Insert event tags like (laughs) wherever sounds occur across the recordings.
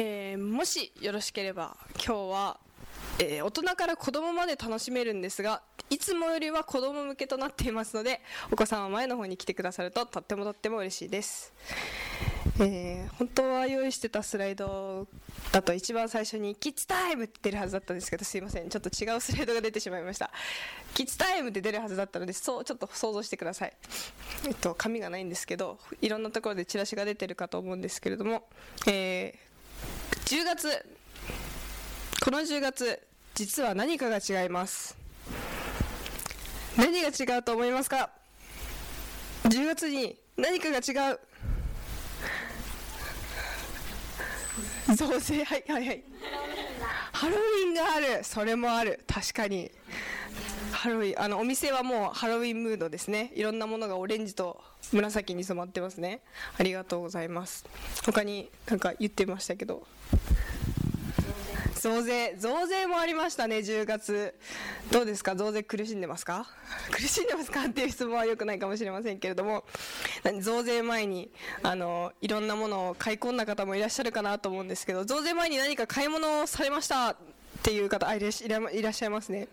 えーもしよろしければ今日は、えー大人から子供まで楽しめるんですがいつもよりは子供向けとなっていますのでお子さんは前の方に来てくださるととってもとっても嬉しいです、えー本当は用意してたスライドだと一番最初に「キッズタイム!」って出るはずだったんですけどすいません。ちょっと違うスライドが出てしまいました。キッズタイムって出るはずだったのでそうちょっと想像してください。えっと紙がないんですけどいろんなところでチラシが出てるかと思うんですけれども、えー10月。この10月実は何かが違います。何が違うと思いますか？10月に何かが違う。増税はいはいはい。ハロウィンがある。それもある。確かに。ハロウィンあのお店はもうハロウィンムードですね。いろんなものがオレンジと紫に染まってますね。ありがとうございます。他になんか言ってましたけど。増税増税もありましたね10月。どうですか？増税苦しんでますか？苦しんでますか？っていう質問は良くないかもしれませんけれども。何？増税前にあのいろんなものを買い込んだ方もいらっしゃるかなと思うんですけど。増税前に何か買い物をされました？っていう方いらっしゃいますね。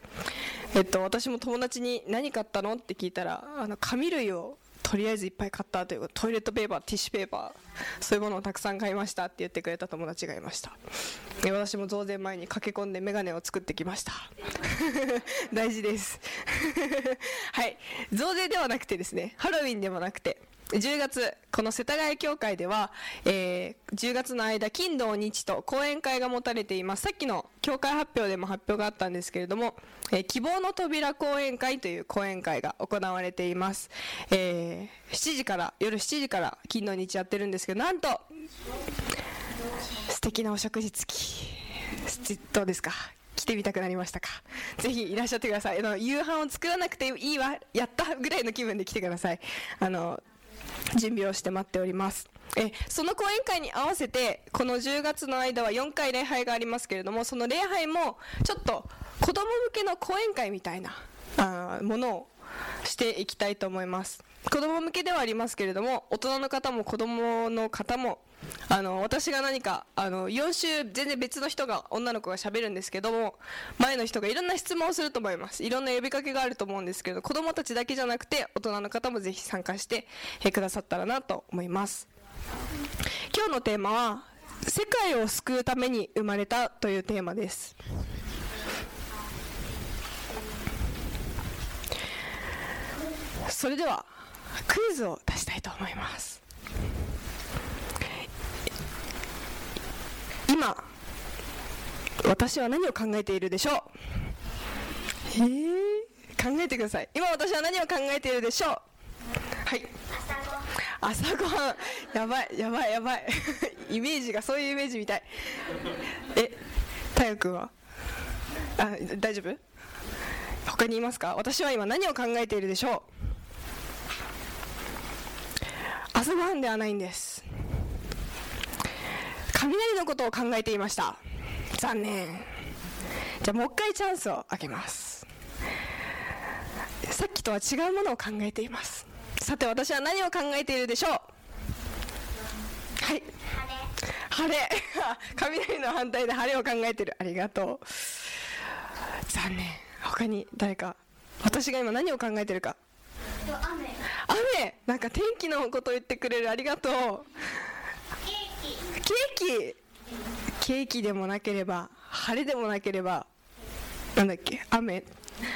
えっと私も友達に何買ったのって聞いたらあの紙類をとりあえずいっぱい買ったというかトイレットペーパーティッシュペーパーそういうものをたくさん買いましたって言ってくれた友達がいました。私も増税前に駆け込んでメガネを作ってきました。(laughs) 大事です。(laughs) はい。増税ではなくてですねハロウィンでもなくて10月この世田谷協会では、えー10月の間金土日と講演会が持たれています。さっきの協会発表でも発表があったんですけれども、えー希望の扉講演会という講演会が行われています、えー7時から夜7時から金土日やってるんですけどなんと素敵なお食事付き。どうですか？来てみたくなりましたか？ぜひいらっしゃってください。あの夕飯を作らなくていいわ。やったぐらいの気分で来てください。あの準備をして待っております。えその講演会に合わせてこの10月の間は4回礼拝がありますけれどもその礼拝もちょっと子供向けの講演会みたいなあものをしていきたいと思います。子供向けではありますけれども大人の方も子供の方もあの私が何かあの4週全然別の人が女の子がしゃべるんですけども前の人がいろんな質問をすると思います。いろんな呼びかけがあると思うんですけど子供たちだけじゃなくて大人の方もぜひ参加してくださったらなと思います。今日のテーマは世界を救うために生まれたというテーマです。それではクイズを出したいと思います。今私は何を考えているでしょう？えー、考えてください。今私は何を考えているでしょう？はい。朝ごはん。やばいやばいやばい。(laughs) イメージがそういうイメージみたい。え太陽君は？あ大丈夫？他にいますか？私は今何を考えているでしょう？朝ごはんではないんです。雷のことを考えていました。残念。じゃあもう一回チャンスをあげます。さっきとは違うものを考えています。さて私は何を考えているでしょう？はい。晴れ。(laughs) 雷の反対で晴れを考えている。ありがとう。残念。他に誰か私が今何を考えてるか。雨。なんか天気のこと言ってくれる。ありがとう。ケーキ。ケーキ。でもなければ晴れでもなければなんだっけ雨。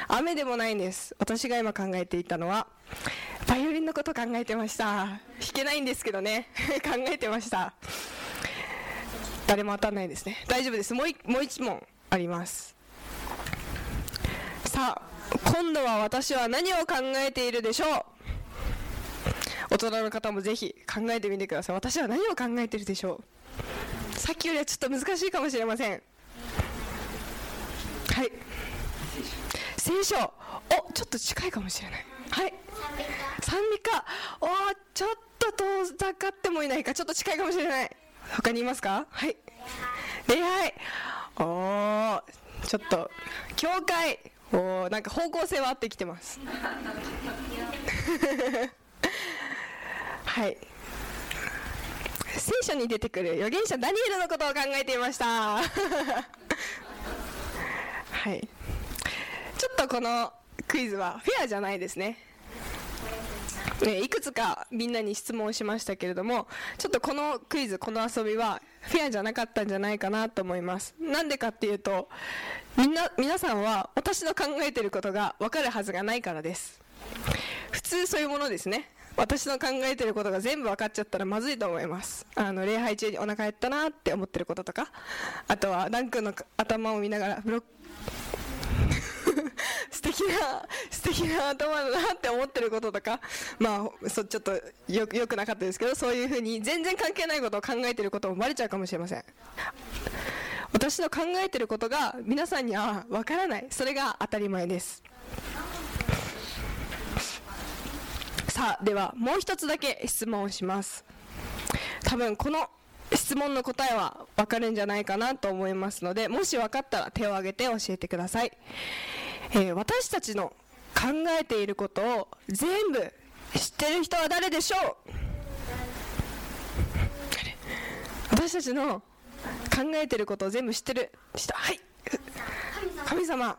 雨でもないんです。私が今考えていたのはバイオリンのこと考えてました。弾けないんですけどね。(laughs) 考えてました。誰も当たんないですね。大丈夫です。もういもう一問あります。さあ今度は私は何を考えているでしょう？大人の方もぜひ考えてみてください。私は何を考えているでしょう？さっきよりはちょっと難しいかもしれません。はい。聖書。おちょっと近いかもしれない。はい。賛美歌おちょっと遠ざかってもいないか。ちょっと近いかもしれない。他にいますか？はい。礼拝。おーちょっと教会おなんか方向性は合ってきてます。(laughs) はい。聖書に出てくる預言者ダニエルのことを考えていました。(laughs) はい。ちょっとこのクイズはフェアじゃないですね。ね、いくつかみんなに質問しましたけれどもちょっとこのクイズこの遊びはフェアじゃなかったんじゃないかなと思います。なんでかっていうとみんな皆さんは私の考えてることがわかるはずがないからです。普通そういうものですね。私の考えてることが全部分かっちゃったらまずいと思います。あの礼拝中にお腹減ったなって思ってることとかあとはダン君の頭を見ながらブロック素敵な素敵な頭だなって思ってることとかまあそちょっとよよくなかったですけどそういうふうに全然関係ないことを考えてることもバレちゃうかもしれません。私の考えてることが皆さんにはわからない。それが当たり前です。さあではもう一つだけ質問をします。多分この質問の答えは分かるんじゃないかなと思いますのでもし分かったら手を挙げて教えてください、えー、私たちの考えていることを全部知ってる人は誰でしょう？私たちの考えてることを全部知ってる人。はい。神様。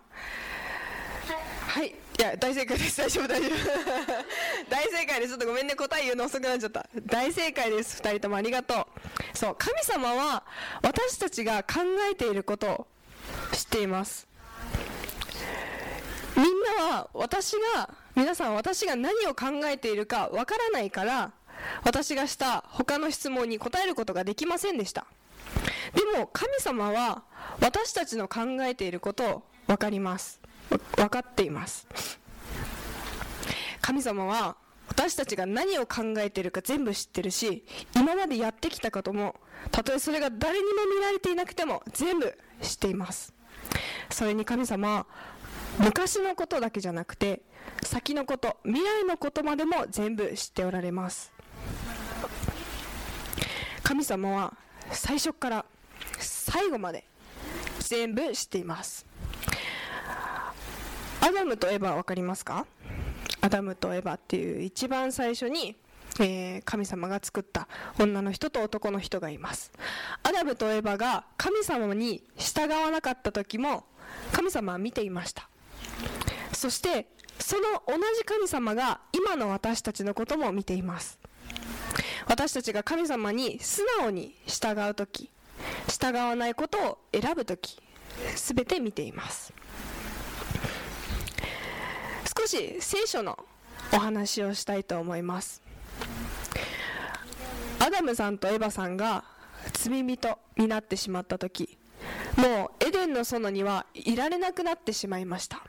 はい。いや大正解です。大丈夫大丈夫。(laughs) 大正解です。ちょっとごめんね。答え言うの遅くなっちゃった。大正解です。2人ともありがとう。そう。神様は私たちが考えていることを知っています。みんなは私が皆さん私が何を考えているかわからないから私がした他の質問に答えることができませんでした。でも神様は私たちの考えていることを分かります。分かっています。神様は私たちが何を考えているか全部知ってるし今までやってきたこともたとえそれが誰にも見られていなくても全部知っています。それに神様昔のことだけじゃなくて先のこと未来のことまでも全部知っておられます。神様は最初から最後まで全部知っています。アダムとエヴァ分かりますか？アダムとエヴァっていう一番最初に、えー、神様が作った女の人と男の人がいます。アダムとエヴァが神様に従わなかった時も神様は見ていました。そしてその同じ神様が今の私たちのことも見ています。私たちが神様に素直に従う時従わないことを選ぶ時全て見ています。少し聖書のお話をしたいと思います。アダムさんとエヴァさんが罪人になってしまった時もうエデンの園にはいられなくなってしまいました。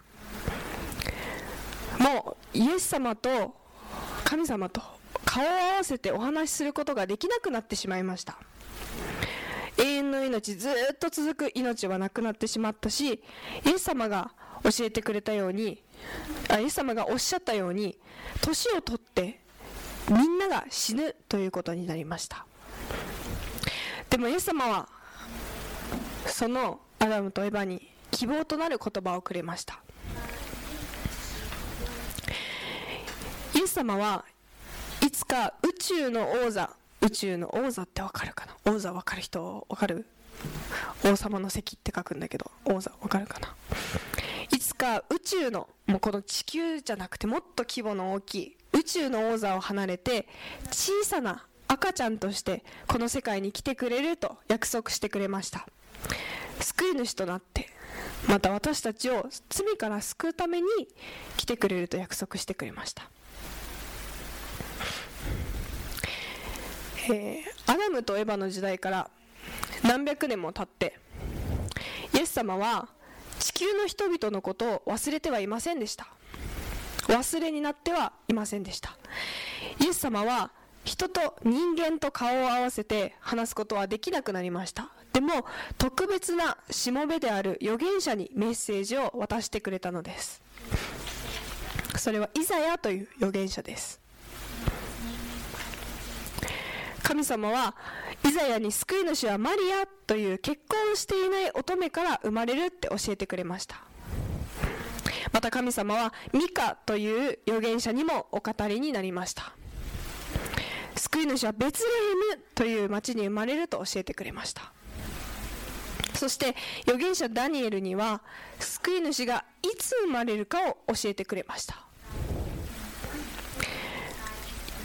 もうイエス様と神様と顔を合わせてお話しすることができなくなってしまいました。永遠の命ずっと続く命はなくなってしまったしイエス様が教えてくれたようにあイエス様がおっしゃったように年を取ってみんなが死ぬということになりました。でもイエス様はそのアダムとエヴァに希望となる言葉をくれました。イエス様はいつか宇宙の王座宇宙の王座ってわかるかな？王座わかる人わかる？王様の席って書くんだけど王座わかるかな？いつか宇宙のもうこの地球じゃなくてもっと規模の大きい宇宙の王座を離れて小さな赤ちゃんとしてこの世界に来てくれると約束してくれました。救い主となって。また私たちを罪から救うために来てくれると約束してくれました。えー、アダムとエヴァの時代から何百年も経ってイエス様は地球の人々のことを忘れてはいませんでした。忘れになってはいませんでした。イエス様は人と人間と顔を合わせて話すことはできなくなりました。でも特別なしもべである預言者にメッセージを渡してくれたのです。それはイザヤという預言者です。神様はイザヤに救い主はマリアという結婚していない乙女から生まれるって教えてくれました。また神様はミカという預言者にもお語りになりました。救い主はベツレヘムという町に生まれると教えてくれました。そして預言者ダニエルには救い主がいつ生まれるかを教えてくれました。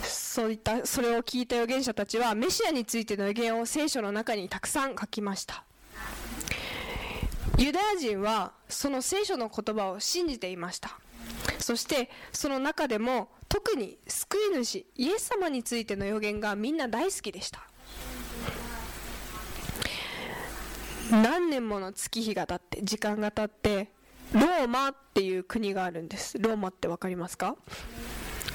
そういったそれを聞いた預言者たちはメシアについての預言を聖書の中にたくさん書きました。ユダヤ人はその聖書の言葉を信じていました。そしてその中でも特に救い主イエス様についての予言がみんな大好きでした。何年もの月日が経って時間が経ってローマっていう国があるんです。ローマって分かりますか？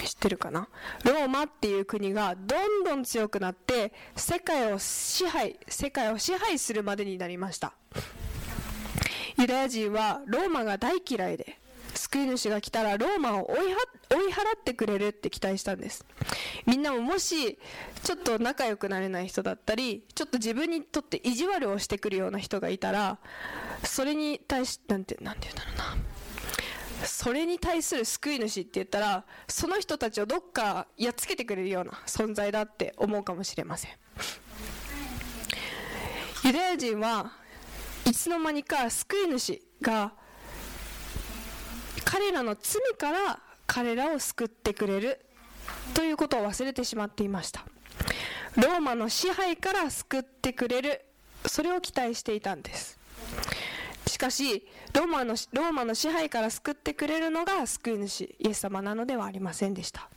知ってるかな？ローマっていう国がどんどん強くなって世界を支配世界を支配するまでになりました。ユダヤ人はローマが大嫌いで救い主が来たらローマを追い追い払ってくれるって期待したんです。みんなももしちょっと仲良くなれない人だったりちょっと自分にとって意地悪をしてくるような人がいたらそれに対しなんてなんて言うんだろうな。それに対する救い主って言ったらその人たちをどっかやっつけてくれるような存在だって思うかもしれません。ユダヤ人はいつの間にか救い主が彼らの罪から彼らを救ってくれるということを忘れてしまっていました。ローマの支配から救ってくれる。それを期待していたんです。しかしローマのローマの支配から救ってくれるのが救い主イエス様なのではありませんでした。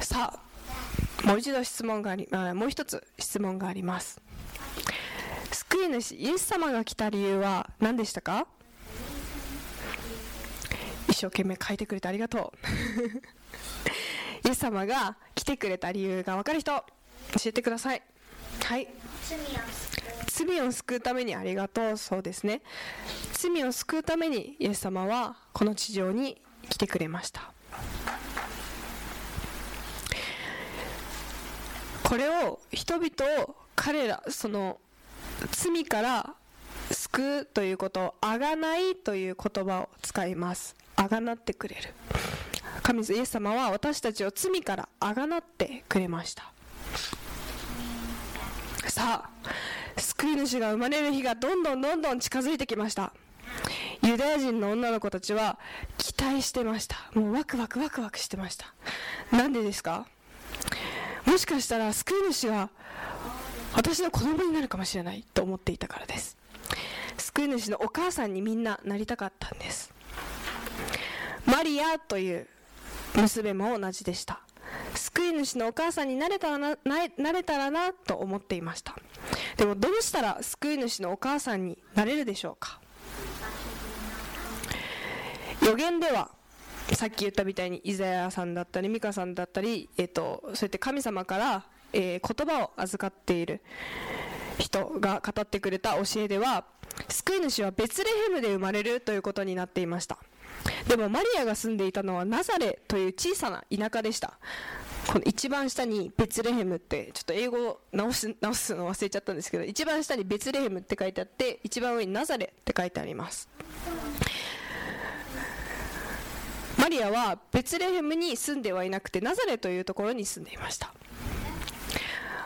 さあもう一度質問がありもう一つ質問があります。救い主イエス様が来た理由は何でしたか？生懸命書いてくれてありがとう。(laughs) イエス様が来てくれた理由が分かる人教えてください。はい。罪を救うためにありがとう。そうですね。罪を救うためにイエス様はこの地上に来てくれました。これを人々を彼らその罪から救うということをあがないという言葉を使います。あがなってくれる。神イエス様は私たちを罪からあがなってくれました。さあ救い主が生まれる日がどんどんどんどん近づいてきました。ユダヤ人の女の子たちは期待してました。もうワクワクワクワクしてました。なんでですか？もしかしたら救い主が私の子供になるかもしれないと思っていたからです。救い主のお母さんにみんななりたかったんです。マリアという娘も同じでした。救い主のお母さんになれたらななれたらなと思っていました。でもどうしたら救い主のお母さんになれるでしょうか。予言ではさっき言ったみたいにイザヤさんだったりミカさんだったり、えーと、そうやって神様から、えー、言葉を預かっている人が語ってくれた教えでは救い主はベツレヘムで生まれるということになっていました。でもマリアが住んでいたのはナザレという小さな田舎でした。この一番下にベツレヘムってちょっと英語を直す直すの忘れちゃったんですけど一番下にベツレヘムって書いてあって一番上にナザレって書いてあります。マリアはベツレヘムに住んではいなくてナザレというところに住んでいました。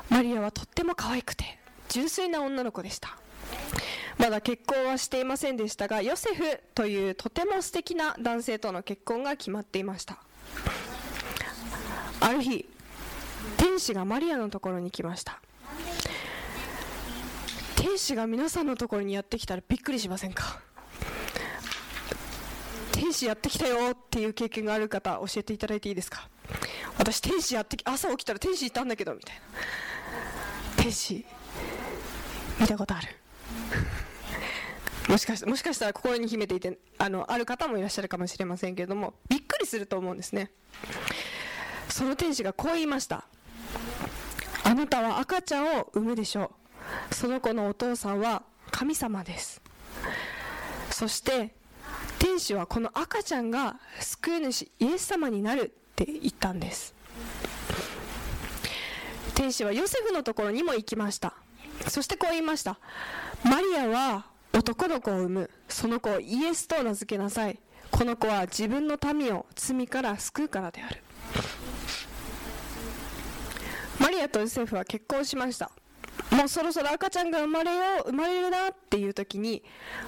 マリアはとっても可愛くて純粋な女の子でした。まだ結婚はしていませんでしたがヨセフというとても素敵な男性との結婚が決まっていました。ある日天使がマリアのところに来ました。天使が皆さんのところにやってきたらびっくりしませんか？天使やってきたよっていう経験がある方教えていただいていいですか？私天使やってき朝起きたら天使いたんだけどみたいな。天使見たことある？(laughs) もしかしもしかしたら心に秘めていてあのある方もいらっしゃるかもしれませんけれどもびっくりすると思うんですね。その天使がこう言いました。あなたは赤ちゃんを産むでしょう。その子のお父さんは神様です。そして天使はこの赤ちゃんが救い主イエス様になるって言ったんです。天使はヨセフのところにも行きました。そしてこう言いました。マリアは男の子を産む。その子をイエスと名付けなさい。この子は自分の民を罪から救うからである。マリアとヨセフは結婚しました。もうそろそろ赤ちゃんが生まれよう生まれるなっていう時に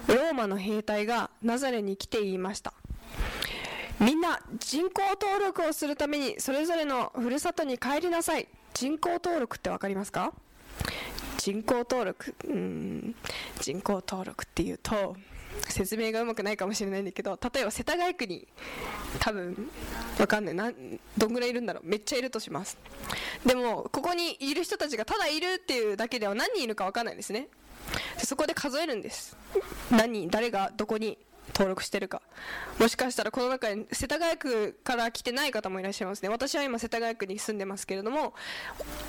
ローマの兵隊がナザレに来て言いました。みんな人口登録をするためにそれぞれのふるさとに帰りなさい。人口登録って分かりますか？人口登録。うん。人口登録っていうと説明がうまくないかもしれないんだけど例えば世田谷区に多分わかんない。などんぐらいいるんだろう。めっちゃいるとします。でもここにいる人たちがただいるっていうだけでは何人いるかわかんないですね。そこで数えるんです。何人誰がどこに登録してるか。もしかしたらこの中に世田谷区から来てない方もいらっしゃいますね。私は今世田谷区に住んでますけれども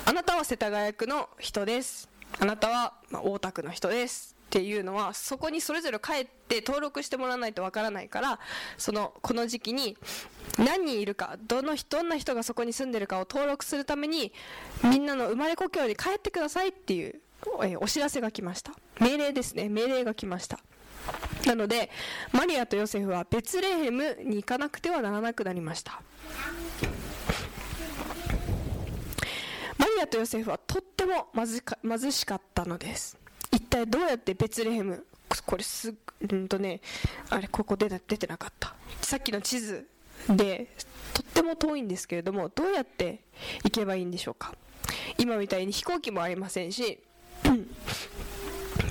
あなたは世田谷区の人です。あなたは大田区の人ですっていうのはそこにそれぞれ帰って登録してもらわないとわからないからそのこの時期に何人いるかどのどんな人がそこに住んでるかを登録するためにみんなの生まれ故郷に帰ってくださいっていう、えお知らせが来ました。命令ですね。命令が来ました。なのでマリアとヨセフはベツレヘムに行かなくてはならなくなりましたマリアとヨセフはとっても貧しかったのです。一体どうやってベツレヘムこれすうんとねあれここ出出てなかった。さっきの地図でとっても遠いんですけれどもどうやって行けばいいんでしょうか。今みたいに飛行機もありませんし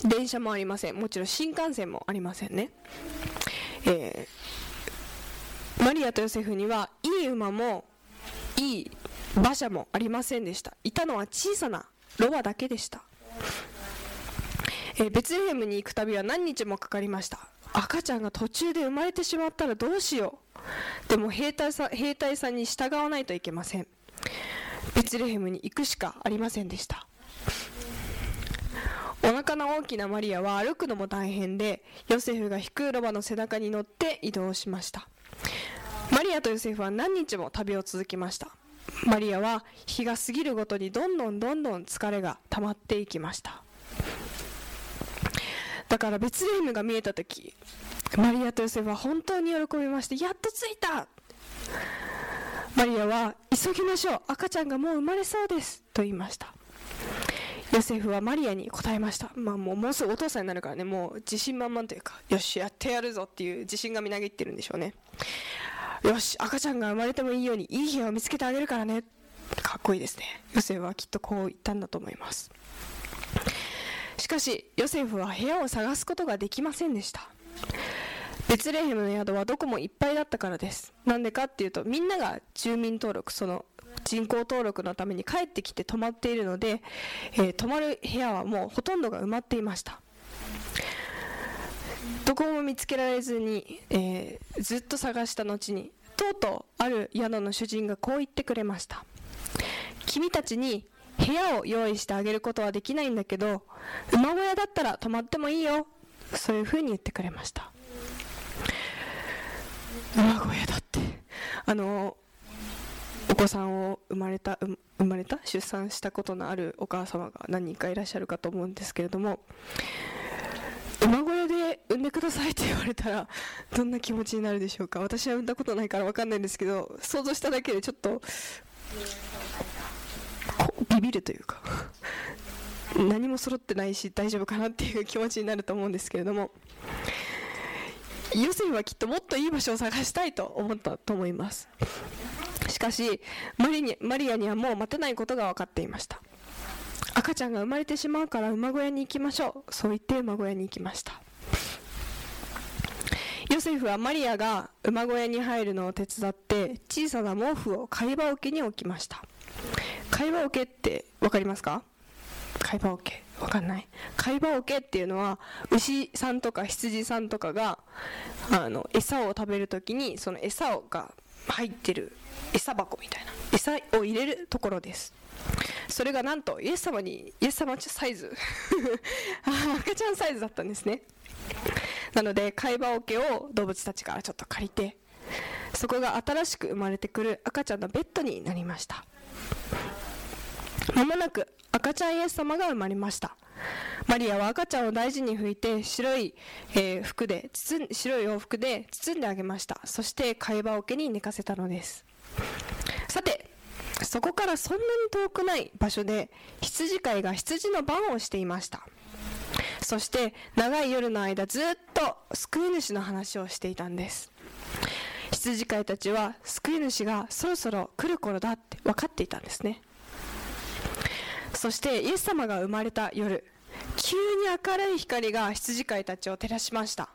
電車もありません。もちろん新幹線もありませんね、えー、マリアとヨセフにはいい馬もいい馬車もありませんでした。いたのは小さなロバだけでした。えー、ベツレヘムに行く旅は何日もかかりました。赤ちゃんが途中で生まれてしまったらどうしよう。でも兵隊さ兵隊さんに従わないといけません。ベツレヘムに行くしかありませんでした。お腹の大きなマリアは歩くのも大変でヨセフが引くロバの背中に乗って移動しました。マリアとヨセフは何日も旅を続きました。マリアは日が過ぎるごとにどんどんどんどん疲れが溜まっていきました。だからベツレヘムが見えた時マリアとヨセフは本当に喜びましてやっと着いた。マリアは急ぎましょう。赤ちゃんがもう生まれそうです。と言いました。ヨセフはマリアに答えました、まあ、もうもうすぐお父さんになるからね。もう自信満々というかよしやってやるぞっていう自信がみなぎってるんでしょうね。よし赤ちゃんが生まれてもいいようにいい部屋を見つけてあげるからね。かっこいいですね。ヨセフはきっとこう言ったんだと思います。しかしヨセフは部屋を探すことができませんでした。ベツレヘムの宿はどこもいっぱいだったからです。なんでかっていうとみんなが住民登録その人口登録のために帰ってきて泊まっているので、えー、泊まる部屋はもうほとんどが埋まっていました。どこも見つけられずに、えー、ずっと探した後にとうとうある宿の主人がこう言ってくれました。君たちに部屋を用意してあげることはできないんだけど馬小屋だったら泊まってもいいよ。そういうふうに言ってくれました。馬小屋だってあのお子さんを生まれた生まれた？出産したことのあるお母様が何人かいらっしゃるかと思うんですけれども馬小屋で産んでくださいって言われたら (laughs) どんな気持ちになるでしょうか？私は産んだことないから分かんないんですけど想像しただけでちょっとビビるというか (laughs) 何も揃ってないし大丈夫かなっていう気持ちになると思うんですけれどもヨセフはきっともっといい場所を探したいと思ったと思います。しかしマリにマリアにはもう待てないことが分かっていました。赤ちゃんが生まれてしまうから馬小屋に行きましょう。そう言って馬小屋に行きました。ヨセフはマリアが馬小屋に入るのを手伝って小さな毛布を貝羽桶に置きました。貝羽桶って分かりますか？貝羽桶。分かんない。貝羽桶っていうのは牛さんとか羊さんとかがあの餌を食べるときにその餌が入ってる餌箱みたいな。餌を入れるところです。それがなんとイエス様にイエス様サイズ。(laughs) 赤ちゃんサイズだったんですね。なので貝羽桶を動物たちからちょっと借りてそこが新しく生まれてくる赤ちゃんのベッドになりました。まもなく赤ちゃんイエス様が生まれました。マリアは赤ちゃんを大事に拭いて白い、えー、服で包ん白い洋服で包んであげました。そして貝羽桶に寝かせたのです。さてそこからそんなに遠くない場所で羊飼いが羊の番をしていました。そして長い夜の間ずっと救い主の話をしていたんです。羊飼いたちは救い主がそろそろ来る頃だって分かっていたんですね。そしてイエス様が生まれた夜急に明るい光が羊飼いたちを照らしました。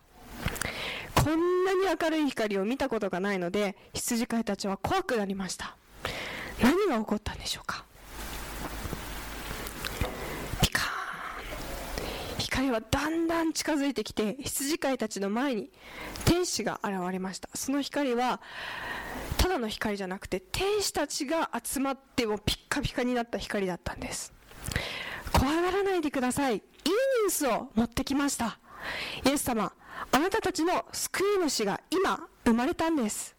こんなに明るい光を見たことがないので羊飼いたちは怖くなりました。何が起こったんでしょうか？ピカーン光はだんだん近づいてきて羊飼いたちの前に天使が現れました。その光はただの光じゃなくて天使たちが集まってもピッカピカになった光だったんです。怖がらないでください。いいニュースを持ってきました。イエス様あなたたちの救い主が今生まれたんです。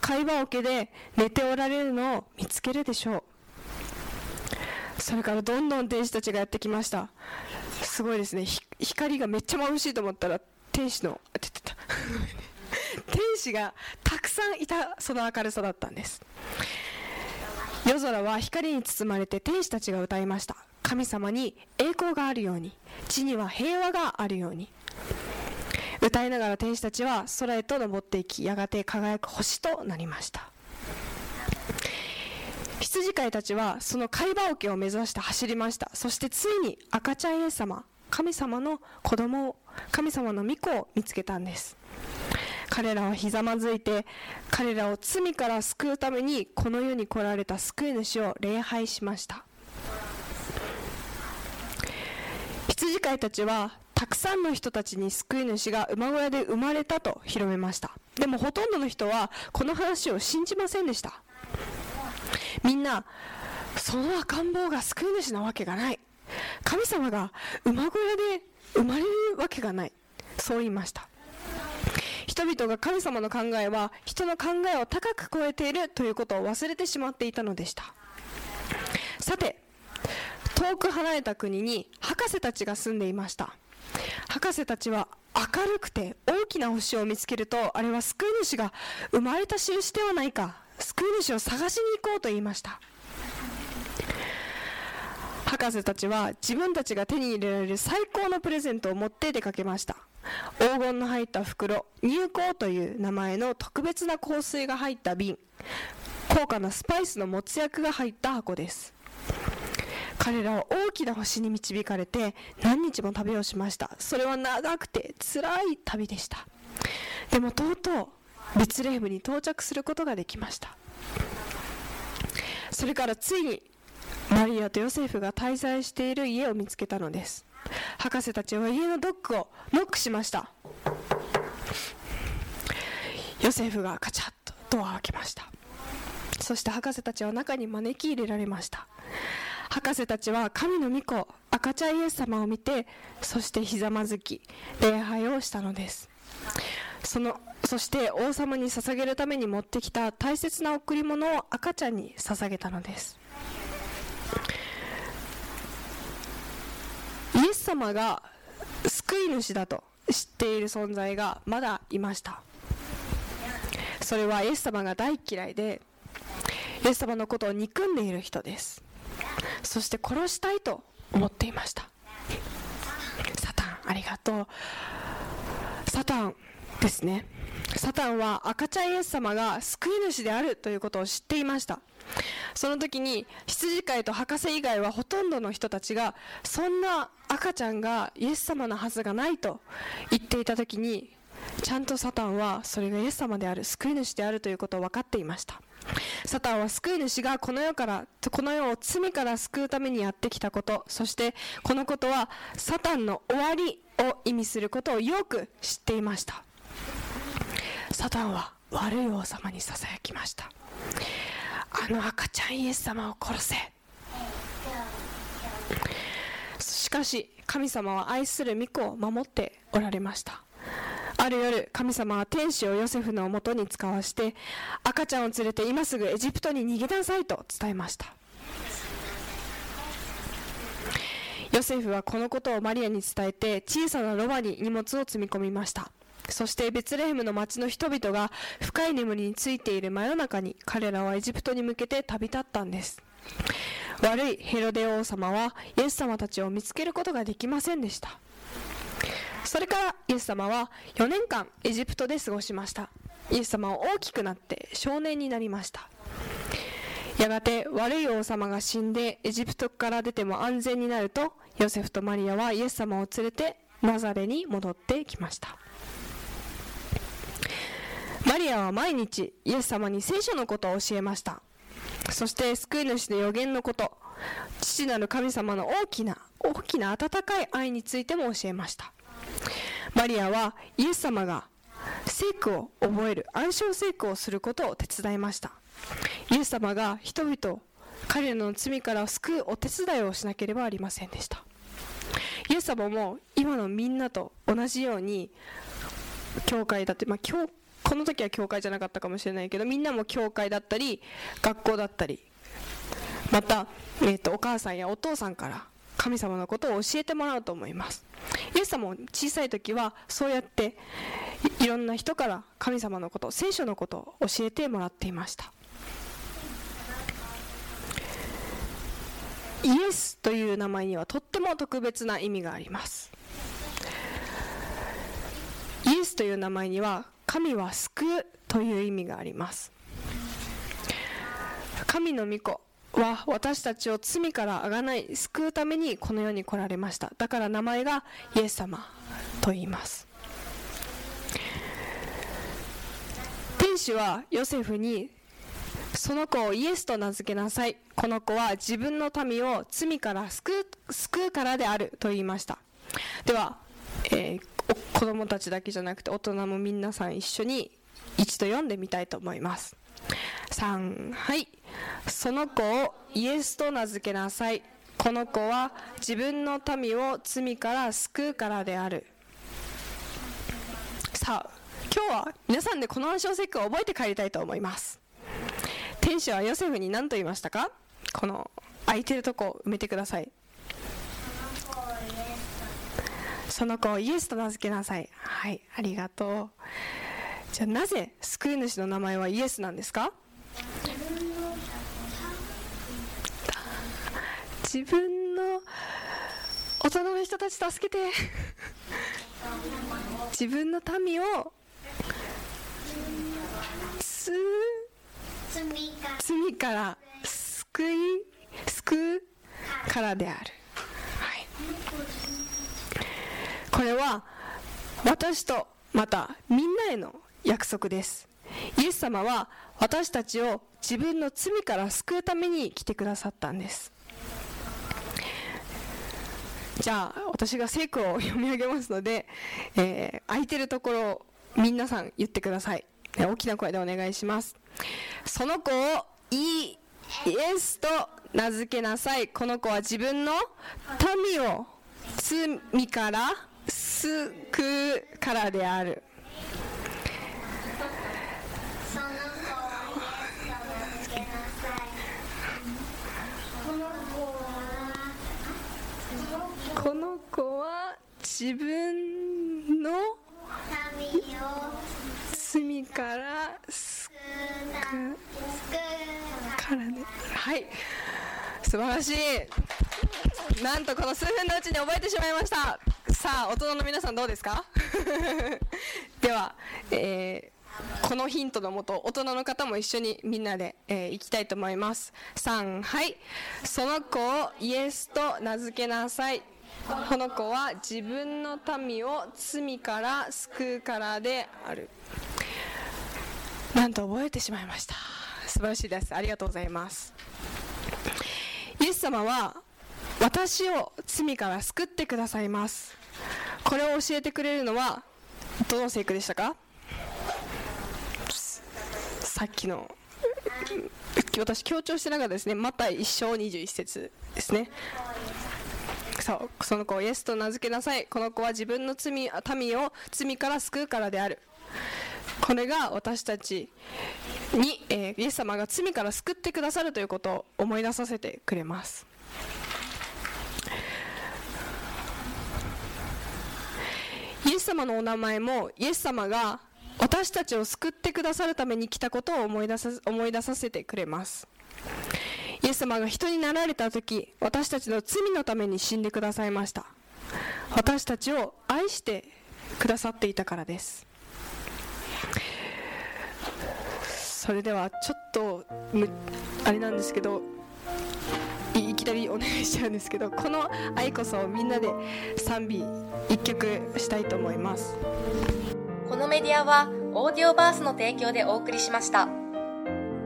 会話桶で寝ておられるのを見つけるでしょう。それからどんどん天使たちがやってきました。すごいですね。光がめっちゃ眩しいと思ったら天使のててた。(laughs) 天使がたくさんいたその明るさだったんです。夜空は光に包まれて天使たちが歌いました。神様に栄光があるように地には平和があるように。歌いながら天使たちは空へと登っていきやがて輝く星となりました。羊飼いたちはその貝羽桶を目指して走りました。そしてついに赤ちゃんイエス様神様の子供を神様の御子を見つけたんです。彼らはひざまずいて彼らを罪から救うためにこの世に来られた救い主を礼拝しました。羊飼いたちはたくさんの人たちに救い主が馬小屋で生まれたと広めました。でもほとんどの人はこの話を信じませんでした。みんなその赤ん坊が救い主なわけがない。神様が馬小屋で生まれるわけがない。そう言いました。人々が神様の考えは人の考えを高く超えているということを忘れてしまっていたのでした。さて遠く離れた国に博士たちが住んでいました。博士たちは明るくて大きな星を見つけるとあれは救い主が生まれた印ではないか救い主を探しに行こうと言いました。博士たちは自分たちが手に入れられる最高のプレゼントを持って出かけました。黄金の入った袋入香という名前の特別な香水が入った瓶。高価なスパイスのもつ薬が入った箱です。彼らは大きな星に導かれて何日も旅をしました。それは長くて辛い旅でした。でもとうとうベツレヘムに到着することができました。それからついにマリアとヨセフが滞在している家を見つけたのです。博士たちは家のドックをノックしました。ヨセフがカチャッとドアを開けました。そして博士たちは中に招き入れられました。博士たちは神の御子赤ちゃんイエス様を見てそしてひざまずき礼拝をしたのです。そのそして王様に捧げるために持ってきた大切な贈り物を赤ちゃんに捧げたのです。イエス様が救い主だと知っている存在がまだいました。それはイエス様が大嫌いでイエス様のことを憎んでいる人です。そして殺したいと思っていました。サタンありがとう。サタンですね。サタンは赤ちゃんイエス様が救い主であるということを知っていました。その時に羊飼いと博士以外はほとんどの人たちがそんな赤ちゃんがイエス様のはずがないと言っていた時にちゃんとサタンはそれがイエス様である救い主であるということを分かっていました。サタンは救い主がこの世からこの世を罪から救うためにやってきたこと。そしてこのことはサタンの終わりを意味することをよく知っていました。サタンは悪い王様にささやきました。あの赤ちゃんイエス様を殺せ。しかし神様は愛する御子を守っておられました。ある夜神様は天使をヨセフのもとに使わして赤ちゃんを連れて今すぐエジプトに逃げなさいと伝えました。ヨセフはこのことをマリアに伝えて小さなロバに荷物を積み込みました。そしてベツレヘムの町の人々が深い眠りについている真夜中に彼らはエジプトに向けて旅立ったんです。悪いヘロデ王様はイエス様たちを見つけることができませんでした。それからイエス様は4年間エジプトで過ごしました。イエス様は大きくなって少年になりました。やがて悪い王様が死んでエジプトから出ても安全になるとヨセフとマリアはイエス様を連れてナザレに戻ってきました。マリアは毎日イエス様に聖書のことを教えました。そして救い主の予言のこと父なる神様の大きな大きな温かい愛についても教えました。マリアはイエス様が聖句を覚える暗唱聖句をすることを手伝いました。イエス様が人々彼らの罪から救うお手伝いをしなければありませんでした。イエス様も今のみんなと同じように教会だって、まあ、教この時は教会じゃなかったかもしれないけどみんなも教会だったり学校だったりまた、えーと、お母さんやお父さんから神様のことを教えてもらうと思います。イエス様も小さい時はそうやっていろんな人から神様のこと聖書のことを教えてもらっていました。イエスという名前にはとっても特別な意味があります。イエスという名前には神は救うという意味があります。神の御子は私たちを罪からあがない救うためにこの世に来られました。だから名前がイエス様と言います。天使はヨセフにその子をイエスと名付けなさい。この子は自分の民を罪から救う救うからであると言いました。では、えー、子供たちだけじゃなくて大人も皆さん一緒に一度読んでみたいと思います。3はい。その子をイエスと名付けなさい。この子は自分の民を罪から救うからである。さあ今日は皆さんでこの暗唱節句を覚えて帰りたいと思います。天使はヨセフに何と言いましたか？この空いてるとこを埋めてください。その子をイエスと名付けなさい。はいありがとう。じゃあなぜ救い主の名前はイエスなんですか？自分の大人の人たち助けて。自分の民を罪から救い救うからである、はい、これは私とまたみんなへの約束です。イエス様は私たちを自分の罪から救うために来てくださったんです。じゃあ私が聖句を読み上げますので、えー、空いてるところを皆さん言ってください。大きな声でお願いします。その子をイエスと名付けなさい。この子は自分の民を罪から救うからである。この子は自分の罪から救からねはい素晴らしいな。んとこの数分のうちに覚えてしまいましたさあ大人の皆さんどうですかでは、えー、このヒントのもと大人の方も一緒にみんな。で、えー、いきたいと思います3はいその子をイエスと名付けな。さいこの子は自分の民を罪から救うからである。なんと覚えてしまいました。素晴らしいです。ありがとうございます。イエス様は私を罪から救ってくださいます。これを教えてくれるのはどの聖句でしたか？さっきの私強調してなかったですね。また一章21節ですね。そその子をイエスと名付けなさい。この子は自分の罪民を罪から救うからである。これが私たちに、えー、イエス様が罪から救ってくださるということを思い出させてくれます。イエスス様のお名前もイエス様が私たちを救ってくださるために来たことを思い出さ思い出させてくれます。イエス様が人になられた時私たちの罪のために死んでくださいました。私たちを愛してくださっていたからです。それではちょっとあれなんですけどいきなりお願いしちゃうんですけどこの「愛こそ」をみんなで賛美一曲したいと思います。このメディアはオーディオバースの提供でお送りしました。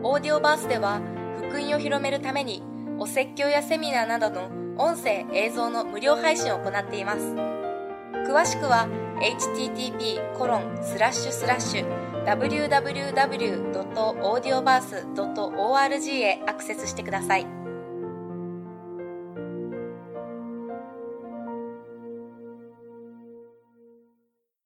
オーディオバースでは福音を広めるためにお説教やセミナーなどの音声映像の無料配信を行っています詳しくは http コロンスラッシュスラッシュ www.audioverse.org へアクセスしてください。